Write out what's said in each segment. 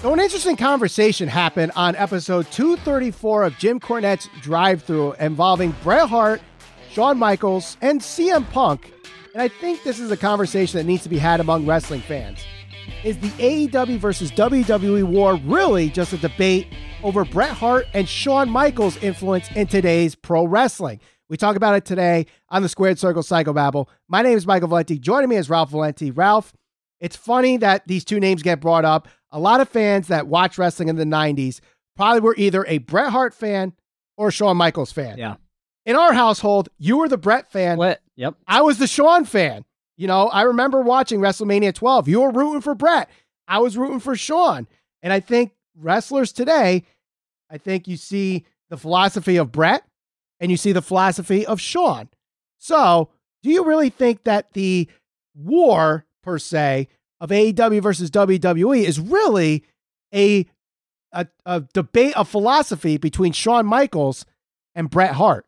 So, an interesting conversation happened on episode 234 of Jim Cornette's Drive Through involving Bret Hart, Shawn Michaels, and CM Punk. And I think this is a conversation that needs to be had among wrestling fans. Is the AEW versus WWE war really just a debate over Bret Hart and Shawn Michaels' influence in today's pro wrestling? We talk about it today on the Squared Circle Psychobabble. My name is Michael Valenti. Joining me is Ralph Valenti. Ralph, it's funny that these two names get brought up a lot of fans that watch wrestling in the 90s probably were either a Bret Hart fan or a Shawn Michaels fan. Yeah. In our household, you were the Bret fan. What? Yep. I was the Shawn fan. You know, I remember watching WrestleMania 12. You were rooting for Bret. I was rooting for Shawn. And I think wrestlers today, I think you see the philosophy of Bret and you see the philosophy of Shawn. So, do you really think that the war, per se, of AEW versus WWE is really a, a, a debate of philosophy between Shawn Michaels and Bret Hart.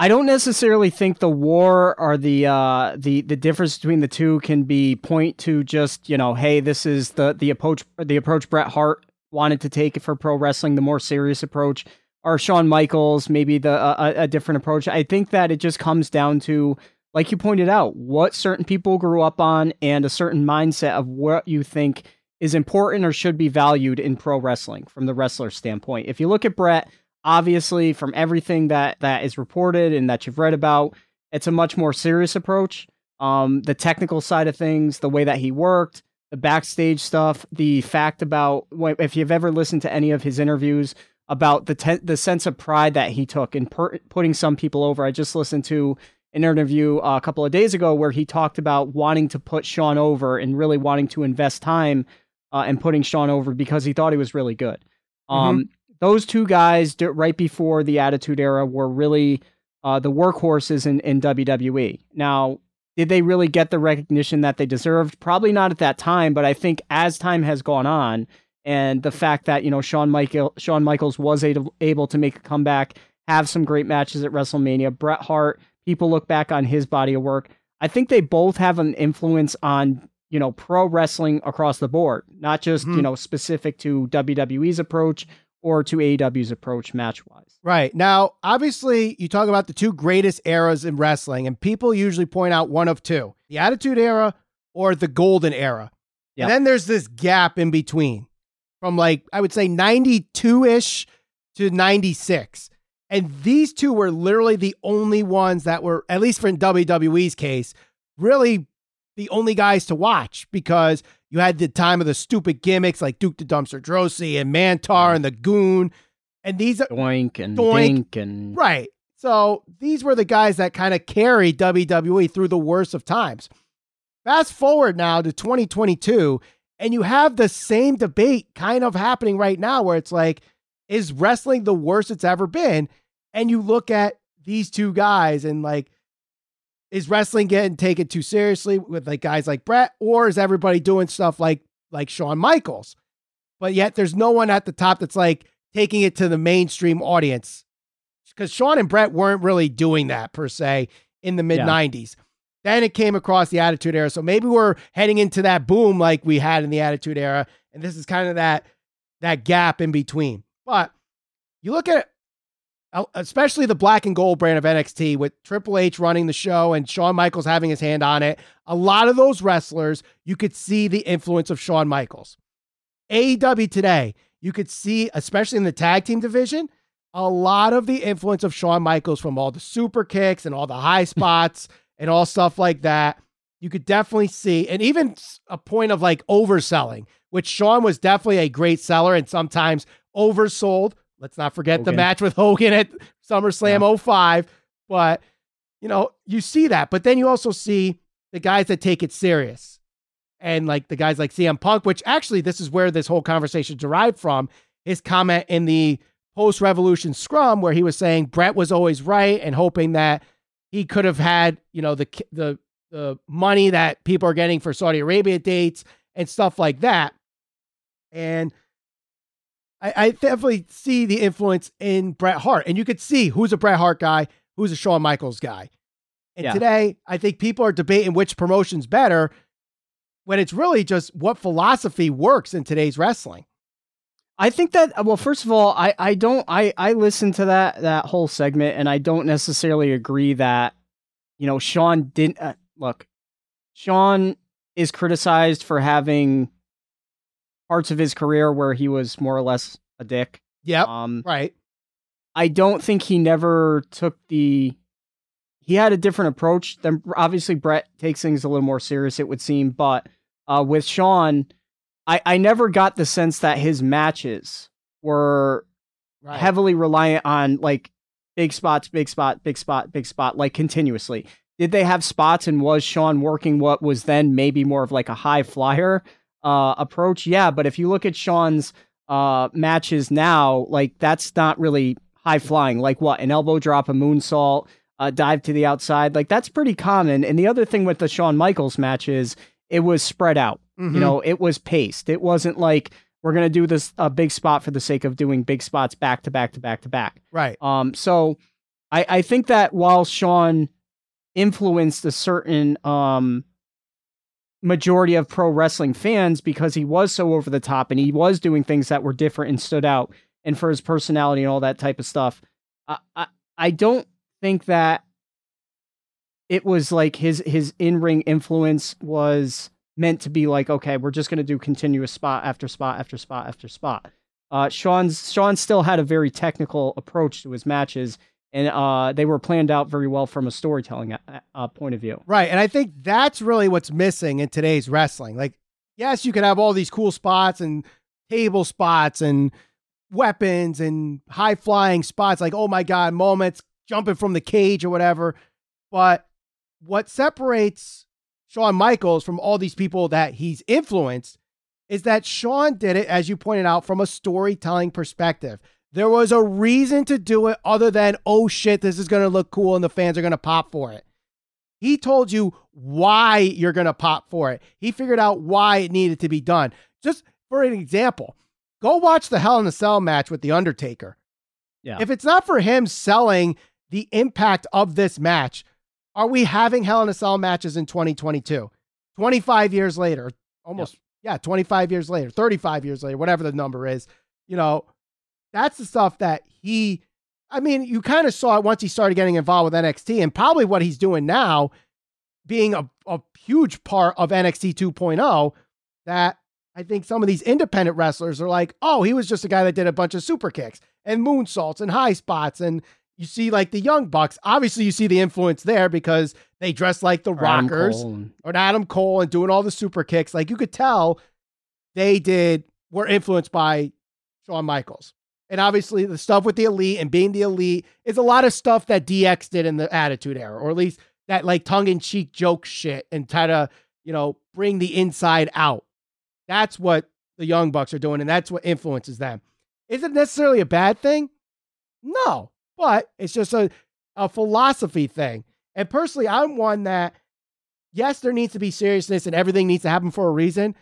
I don't necessarily think the war or the uh, the the difference between the two can be point to just you know, hey, this is the the approach the approach Bret Hart wanted to take for pro wrestling, the more serious approach, or Shawn Michaels maybe the a different approach. I think that it just comes down to like you pointed out, what certain people grew up on and a certain mindset of what you think is important or should be valued in pro wrestling from the wrestler standpoint. If you look at Bret, obviously from everything that that is reported and that you've read about, it's a much more serious approach. Um, the technical side of things, the way that he worked, the backstage stuff, the fact about if you've ever listened to any of his interviews about the te- the sense of pride that he took in per- putting some people over. I just listened to an interview uh, a couple of days ago where he talked about wanting to put Shawn over and really wanting to invest time uh, and putting Shawn over because he thought he was really good. Mm-hmm. Um, those two guys right before the Attitude Era were really uh, the workhorses in, in WWE. Now, did they really get the recognition that they deserved? Probably not at that time, but I think as time has gone on, and the fact that you know Shawn Michael Shawn Michaels was able to make a comeback, have some great matches at WrestleMania. Bret Hart people look back on his body of work. I think they both have an influence on, you know, pro wrestling across the board, not just, mm-hmm. you know, specific to WWE's approach or to AEW's approach match wise. Right. Now, obviously, you talk about the two greatest eras in wrestling, and people usually point out one of two the Attitude Era or the Golden Era. Yep. And then there's this gap in between from like, I would say 92 ish to 96. And these two were literally the only ones that were, at least for in WWE's case, really the only guys to watch because you had the time of the stupid gimmicks like Duke the Dumpster Droese and Mantaur and the Goon. And these are Doink and Doink. And right. So these were the guys that kind of carried WWE through the worst of times. Fast forward now to 2022, and you have the same debate kind of happening right now where it's like, is wrestling the worst it's ever been? And you look at these two guys and like, is wrestling getting taken too seriously with like guys like Bret, or is everybody doing stuff like like Shawn Michaels? But yet there's no one at the top that's like taking it to the mainstream audience. Because Shawn and Bret weren't really doing that per se in the mid 90s. Yeah. Then it came across the Attitude Era. So maybe we're heading into that boom like we had in the Attitude Era. And this is kind of that that gap in between. But you look at uh, especially the black and gold brand of NXT with Triple H running the show and Shawn Michaels having his hand on it. A lot of those wrestlers, you could see the influence of Shawn Michaels. AEW today, you could see, especially in the tag team division, a lot of the influence of Shawn Michaels from all the super kicks and all the high spots and all stuff like that. You could definitely see, and even a point of like overselling, which Shawn was definitely a great seller and sometimes oversold. Let's not forget Hogan. the match with Hogan at SummerSlam yeah. 05. But, you know, you see that. But then you also see the guys that take it serious. And like the guys like CM Punk, which actually, this is where this whole conversation derived from his comment in the post revolution scrum, where he was saying Bret was always right and hoping that he could have had, you know, the, the, the money that people are getting for Saudi Arabia dates and stuff like that. And I, I definitely see the influence in Bret Hart, and you could see who's a Bret Hart guy, who's a Shawn Michaels guy. And yeah. today, I think people are debating which promotion's better when it's really just what philosophy works in today's wrestling. I think that well, first of all, I I don't I I listened to that that whole segment and I don't necessarily agree that you know Shawn didn't uh, look. Shawn is criticized for having parts of his career where he was more or less a dick. Yeah. Um, right. I don't think he never took the. He had a different approach. Then obviously Bret takes things a little more serious, it would seem. But uh, with Shawn, I I never got the sense that his matches were Right. heavily reliant on like big spots, big spot, big spot, big spot, like continuously. Did they have spots and was Shawn working what was then maybe more of like a high flyer uh, approach? Yeah, but if you look at Shawn's uh, matches now, like that's not really high flying. Like what? An elbow drop, a moonsault, a dive to the outside. Like that's pretty common. And the other thing with the Shawn Michaels matches, it was spread out. Mhm. You know, it was paced. It wasn't like we're gonna do this a big spot for the sake of doing big spots back to back to back to back. right. Um, so I, I think that while Sean influenced a certain um majority of pro wrestling fans because he was so over the top and he was doing things that were different and stood out and for his personality and all that type of stuff. I I, I don't think that it was like his his in-ring influence was meant to be like okay we're just going to do continuous spot after spot after spot after spot uh Shawn's Shawn still had a very technical approach to his matches and uh they were planned out very well from a storytelling uh, uh, point of view Right. And I think that's really what's missing in today's wrestling. Like, yes, you can have all these cool spots and table spots and weapons and high flying spots, like, oh my God, moments jumping from the cage or whatever. But what separates Shawn Michaels from all these people that he's influenced is that Shawn did it, as you pointed out, from a storytelling perspective. There was a reason to do it other than, oh shit, this is going to look cool and the fans are going to pop for it. He told you why you're going to pop for it. He figured out why it needed to be done. Just for an example, go watch the Hell in a Cell match with The Undertaker. Yeah. If it's not for him selling the impact of this match, are we having Hell in a Cell matches in 2022? 25 years later, almost, yeah, 25 years later, 35 years later, whatever the number is, you know, that's the stuff that he, I mean, you kind of saw it once he started getting involved with NXT and probably what he's doing now, being a, a huge part of NXT 2.0, that I think some of these independent wrestlers are like, oh, he was just a guy that did a bunch of super kicks and moonsaults and high spots. And you see, like the Young Bucks, obviously, you see the influence there because they dress like the Or Rockers or Adam Cole and doing all the super kicks. Like you could tell they did, were influenced by Shawn Michaels. And obviously, the stuff with the elite and being the elite is a lot of stuff that DX did in the Attitude Era, or at least that like tongue in cheek joke shit and try to, you know, bring the inside out. That's what the Young Bucks are doing, and that's what influences them. Is it necessarily a bad thing? No, but it's just a, a philosophy thing. And personally, I'm one that, yes, there needs to be seriousness and everything needs to happen for a reason,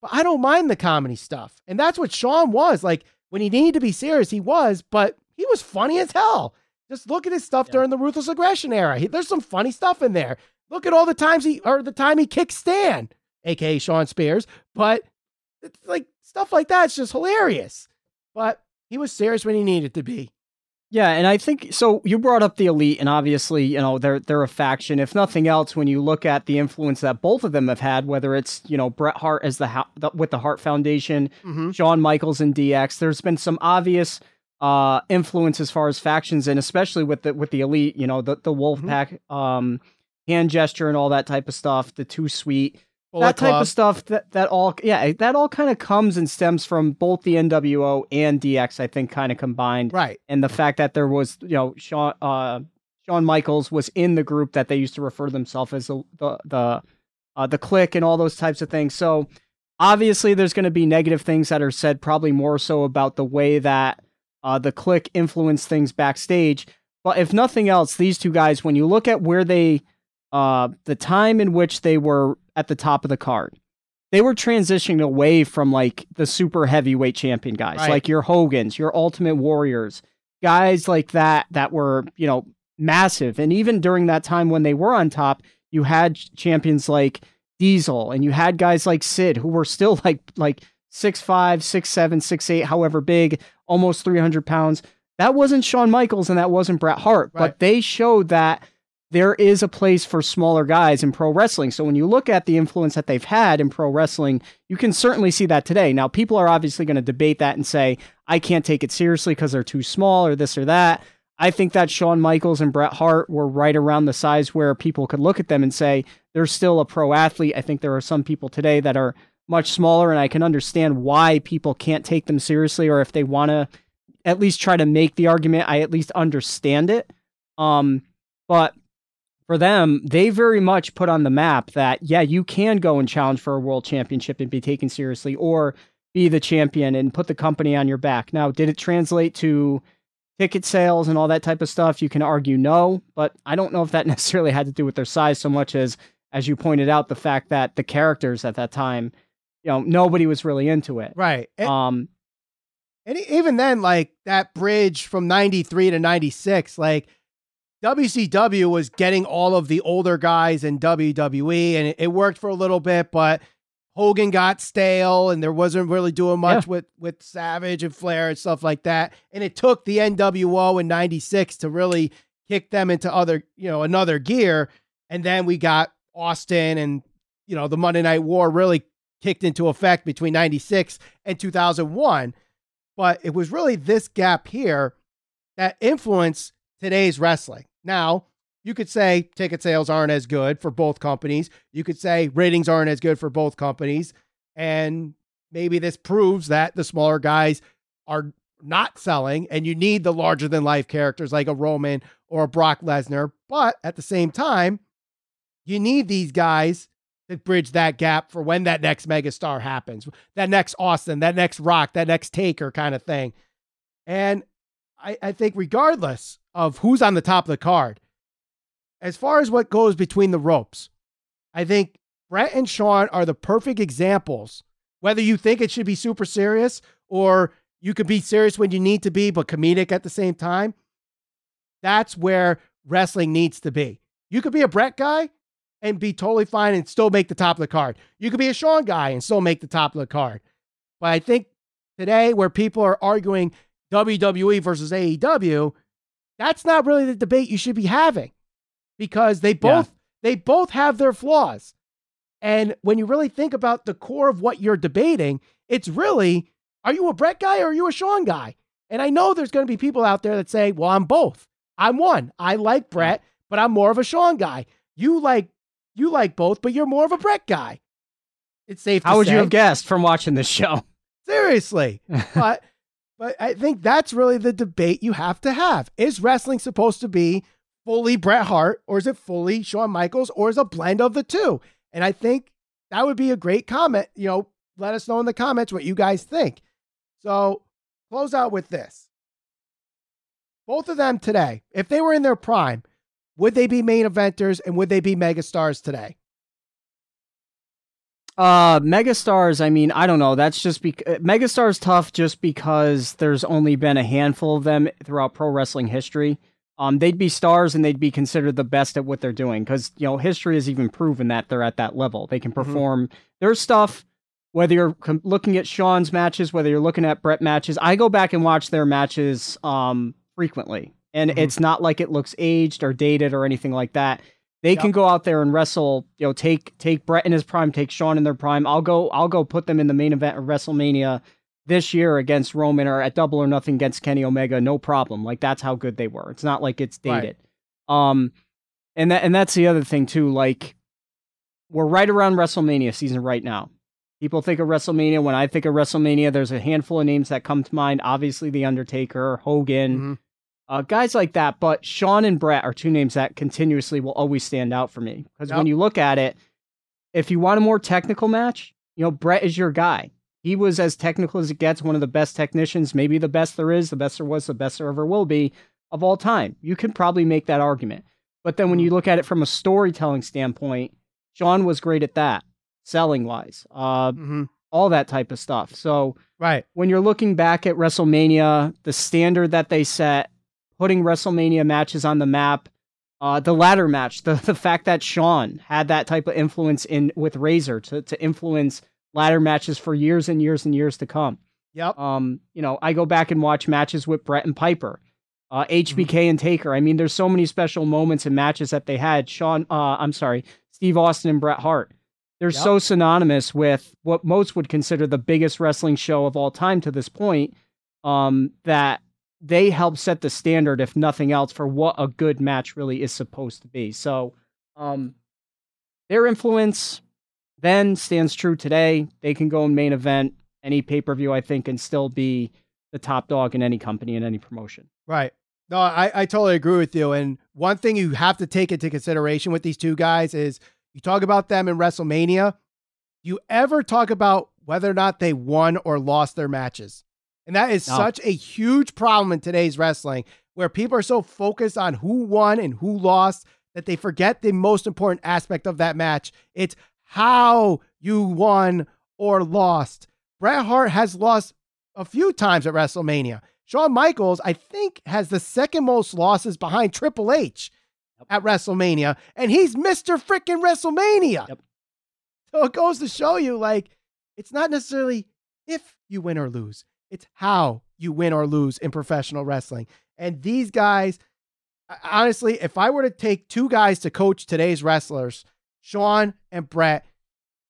but I don't mind the comedy stuff. And that's what Shawn was. Like when he needed to be serious, he was, but he was funny as hell. Just look at his stuff Yeah. during the ruthless aggression era. He, there's some funny stuff in there. Look at all the times he or the time he kicked Stan, aka Shawn Spears. But it's like stuff like that's just hilarious. But he was serious when he needed to be. Yeah, and I think so. You brought up the elite, and obviously, you know, they're they're a faction. If nothing else, when you look at the influence that both of them have had, whether it's you know Bret Hart as the, ho- the with the Hart Foundation, Mm-hmm. Shawn Michaels and DX, there's been some obvious uh influence as far as factions, and especially with the with the elite. You know, the the Wolfpack, um, hand gesture and all that type of stuff. The Too Sweet, that type of stuff that that all yeah that all kind of comes and stems from both the NWO and DX I think kind of combined. Right. and the fact that there was you know Shawn uh Shawn Michaels was in the group that they used to refer themselves as the the the, uh, the Kliq and all those types of things. So obviously there's going to be negative things that are said probably more so about the way that uh, the Kliq influenced things backstage. But if nothing else these two guys when you look at where they uh the time in which they were at the top of the card they were transitioning away from like the super heavyweight champion guys Right. like your hogans your ultimate warriors guys like that that were you know massive and even during that time when they were on top you had champions like diesel and you had guys like sid who were still like like six five, six seven, six eight, however big, almost 300 pounds. That wasn't Shawn Michaels and that wasn't Bret Hart, Right. but they showed that there is a place for smaller guys in pro wrestling. So when you look at the influence that they've had in pro wrestling, you can certainly see that today. Now, people are obviously going to debate that and say, I can't take it seriously because they're too small or this or that. I think that Shawn Michaels and Bret Hart were right around the size where people could look at them and say, they're still a pro athlete. I think there are some people today that are much smaller, and I can understand why people can't take them seriously, or if they want to at least try to make the argument, I at least understand it. Um, but for them, they very much put on the map that, yeah, you can go and challenge for a world championship and be taken seriously, or be the champion and put the company on your back. Now, did it translate to ticket sales and all that type of stuff? You can argue no, but I don't know if that necessarily had to do with their size so much as, as you pointed out, the fact that the characters at that time, you know, nobody was really into it. Right. And, Um, and even then, like that bridge from 93 to 96, like WCW was getting all of the older guys in WWE and it, it worked for a little bit, but Hogan got stale and there wasn't really doing much with, with Savage and Flair and stuff like that. And it took the NWO in 96 to really kick them into other, you know, another gear. And then we got Austin and, you know, the Monday Night War really kicked into effect between 96 and 2001. But it was really this gap here that influenced today's wrestling. Now, you could say ticket sales aren't as good for both companies. You could say ratings aren't as good for both companies. And maybe this proves that the smaller guys are not selling and you need the larger than life characters like a Roman or a Brock Lesnar. But at the same time, you need these guys to bridge that gap for when that next megastar happens, that next Austin, that next Rock, that next Taker kind of thing. And I, I think, regardless of who's on the top of the card, as far as what goes between the ropes, I think Bret and Shawn are the perfect examples. Whether you think it should be super serious or you could be serious when you need to be, but comedic at the same time, that's where wrestling needs to be. You could be a Bret guy and be totally fine and still make the top of the card. You could be a Shawn guy and still make the top of the card. But I think today, where people are arguing WWE versus AEW, that's not really the debate you should be having because they both they both have their flaws. And when you really think about the core of what you're debating, it's really are you a Bret guy or are you a Shawn guy? And I know there's going to be people out there that say, "Well, I'm both. I'm one. I like hmm. Bret, but I'm more of a Shawn guy. You like you like both, but you're more of a Bret guy." It's safe to how would say. you have guessed from watching this show? Seriously. but but I think that's really the debate you have to have. Is wrestling supposed to be fully Bret Hart or is it fully Shawn Michaels or is a blend of the two? And I think that would be a great comment. You know, let us know in the comments what you guys think. So close out with this. Both of them today, if they were in their prime, would they be main eventers and would they be megastars today? Uh, megastars. I mean, I don't know. That's just because megastars tough just because there's only been a handful of them throughout pro wrestling history. Um, they'd be stars and they'd be considered the best at what they're doing because you know history has even proven that they're at that level. They can perform their stuff. Whether you're com- looking at Shawn's matches, whether you're looking at Bret matches, I go back and watch their matches um frequently, and Mhm. it's not like it looks aged or dated or anything like that. They Yep. can go out there and wrestle. You know, take take Bret in his prime, take Shawn in their prime. I'll go. I'll go put them in the main event of WrestleMania this year against Roman or at Double or Nothing against Kenny Omega. No problem. Like that's how good they were. It's not like it's Right. dated. Um, and that and that's the other thing too. Like we're right around WrestleMania season right now. People think of WrestleMania. When I think of WrestleMania, there's a handful of names that come to mind. Obviously, The Undertaker, Hogan, Mhm. Uh, guys like that. But Shawn and Bret are two names that continuously will always stand out for me because Yep. when you look at it, if you want a more technical match, you know Bret is your guy. He was as technical as it gets, one of the best technicians, maybe the best there is, the best there was, the best there ever will be of all time. You can probably make that argument. But then when you look at it from a storytelling standpoint, Shawn was great at that, selling wise, uh, Mhm. all that type of stuff. So Right. when you're looking back at WrestleMania, the standard that they set, putting WrestleMania matches on the map, uh, the ladder match, the the fact that Shawn had that type of influence in with Razor to to influence ladder matches for years and years and years to come. Yep. Um, you know, I go back and watch matches with Bret and Piper, uh, HBK mm-hmm. and Taker. I mean, there's so many special moments and matches that they had. Shawn, uh, I'm sorry, Steve Austin and Bret Hart. They're yep. so synonymous with what most would consider the biggest wrestling show of all time to this point. Um, that they help set the standard, if nothing else, for what a good match really is supposed to be. So, um, their influence then stands true today. They can go in main event any pay per view, I think, and still be the top dog in any company in any promotion. Right. No, I, I totally agree with you. And one thing you have to take into consideration with these two guys is you talk about them in WrestleMania. You ever talk about whether or not they won or lost their matches? And that is no. such a huge problem in today's wrestling where people are so focused on who won and who lost that they forget the most important aspect of that match. It's how you won or lost. Bret Hart has lost a few times at WrestleMania. Shawn Michaels, I think, has the second most losses behind Triple H yep. at WrestleMania, and he's Mr. Freaking WrestleMania. Yep. So it goes to show you, like, it's not necessarily if you win or lose, it's how you win or lose in professional wrestling. And these guys, honestly, if I were to take two guys to coach today's wrestlers, Shawn and Bret,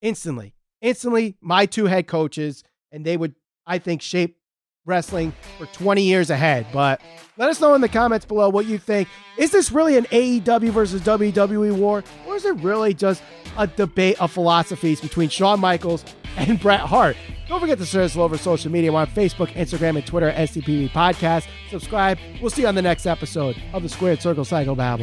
instantly, instantly, my two head coaches, and they would, I think, shape wrestling for 20 years ahead. But let us know in the comments below what you think. Is this really an AEW versus WWE war? Or is it really just a debate of philosophies between Shawn Michaels and Bret Hart? Don't forget to search us over social media. We're on Facebook, Instagram, and Twitter at SCPB Podcast. Subscribe. We'll see you on the next episode of the Squared Circle Psycho Babble.